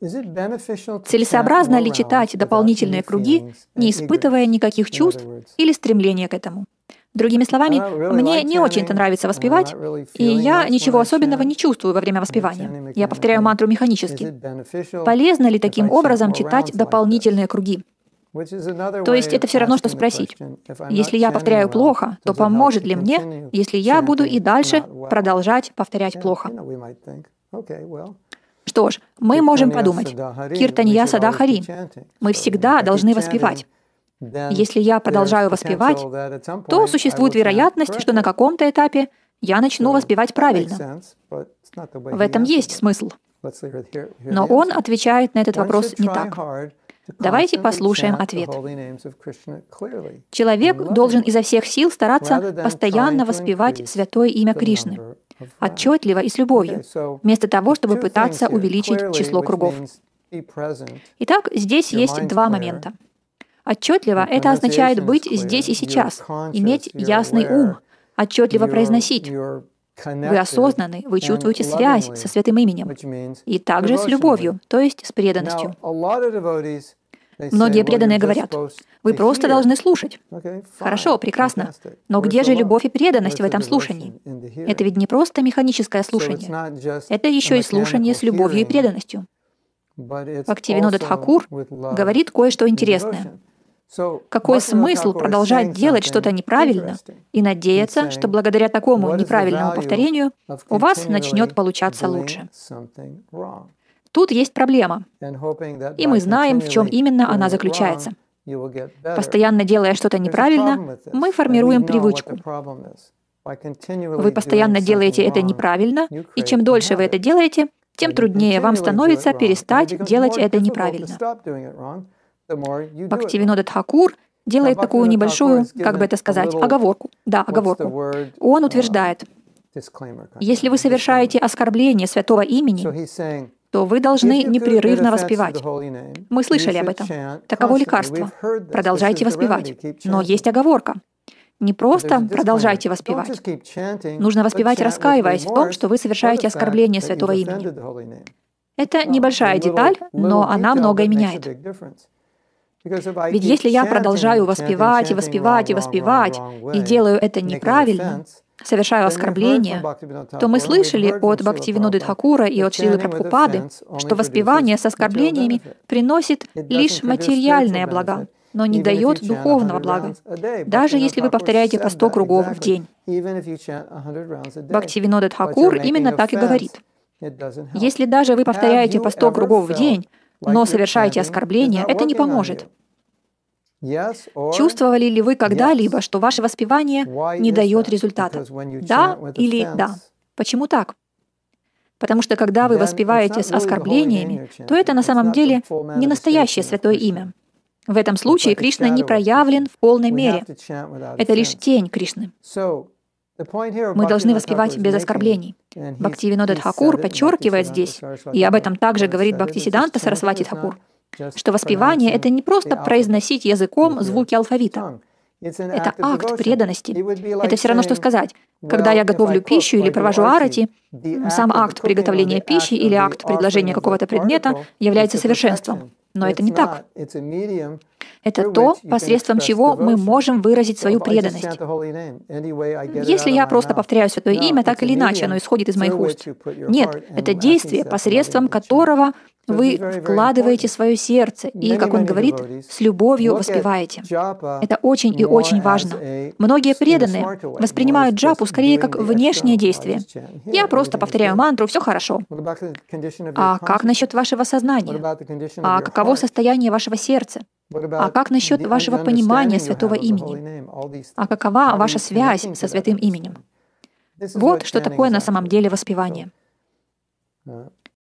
Целесообразно ли читать дополнительные круги, не испытывая никаких чувств или стремления к этому? Другими словами, мне не очень-то нравится воспевать, и я ничего особенного не чувствую во время воспевания. Я повторяю мантру механически. Полезно ли таким образом читать дополнительные круги? То есть это все равно, что спросить, если я повторяю плохо, то поможет ли мне, если я буду и дальше продолжать повторять плохо? Что ж, мы можем подумать, Киртанья Садахари, мы всегда должны воспевать. Если я продолжаю воспевать, то существует вероятность, что на каком-то этапе я начну воспевать правильно. В этом есть смысл. Но он отвечает на этот вопрос не так. Давайте послушаем ответ. Человек должен изо всех сил стараться постоянно воспевать святое имя Кришны, отчетливо и с любовью, вместо того, чтобы пытаться увеличить число кругов. Итак, здесь есть два момента. Отчетливо это означает быть здесь и сейчас, иметь ясный ум, отчетливо произносить. Вы осознаны, вы чувствуете связь со святым именем. И также с любовью, то есть с преданностью. Многие преданные говорят, вы просто должны слушать. Хорошо, прекрасно. Но где же любовь и преданность в этом слушании? Это ведь не просто механическое слушание. Это еще и слушание с любовью и преданностью. Бхактивинода Тхакур говорит кое-что интересное. Какой смысл продолжать делать что-то неправильно и надеяться, что благодаря такому неправильному повторению у вас начнет получаться лучше? Тут есть проблема, и мы знаем, в чем именно она заключается. Постоянно делая что-то неправильно, мы формируем привычку. Вы постоянно делаете это неправильно, и чем дольше вы это делаете, тем труднее вам становится перестать делать это неправильно. Бхактивинода Тхакур делает такую небольшую, как бы это сказать, оговорку. Да, оговорку. Он утверждает, если вы совершаете оскорбление святого имени, то вы должны непрерывно воспевать. Мы слышали об этом. Таково лекарство. Продолжайте воспевать. Но есть оговорка. Не просто продолжайте воспевать. Нужно воспевать, раскаиваясь в том, что вы совершаете оскорбление святого имени. Это небольшая деталь, но она многое меняет. Ведь если я продолжаю воспевать и воспевать и воспевать, и делаю это неправильно, совершаю оскорбление, то мы слышали от Бхактивиноды Тхакура и от Шилы Прабхупады, что воспевание с оскорблениями приносит лишь материальные блага, но не дает духовного блага, даже если вы повторяете по 100 кругов в день. Бхактивинода Тхакур именно так и говорит. Если даже вы повторяете по 100 кругов в день, но совершаете оскорбление, это не поможет. Чувствовали ли вы когда-либо, что ваше воспевание не дает результата? Да или да? Почему так? Потому что когда вы воспеваете с оскорблениями, то это на самом деле не настоящее святое имя. В этом случае Кришна не проявлен в полной мере. Это лишь тень Кришны. Мы должны воспевать без оскорблений. Бхактивинода Тхакур подчеркивает здесь, и об этом также говорит Бхактисиданта Сарасвати Тхакур, что воспевание — это не просто произносить языком звуки алфавита. Это акт преданности. Это все равно, что сказать, когда я готовлю пищу или провожу арати, сам акт приготовления пищи или акт предложения какого-то предмета является совершенством. Но это не так. Это то, посредством чего мы можем выразить свою преданность. Если я просто повторяю святое имя, так или иначе оно исходит из моих уст. Нет, это действие, посредством которого вы вкладываете свое сердце и, как он говорит, с любовью воспеваете. Это очень и очень важно. Многие преданные воспринимают джапу скорее как внешнее действие. Я просто повторяю мантру, все хорошо. А как насчет вашего сознания? А каково состояние вашего сердца? А как насчет вашего понимания святого имени? А какова ваша связь со святым именем? Вот что такое на самом деле воспевание.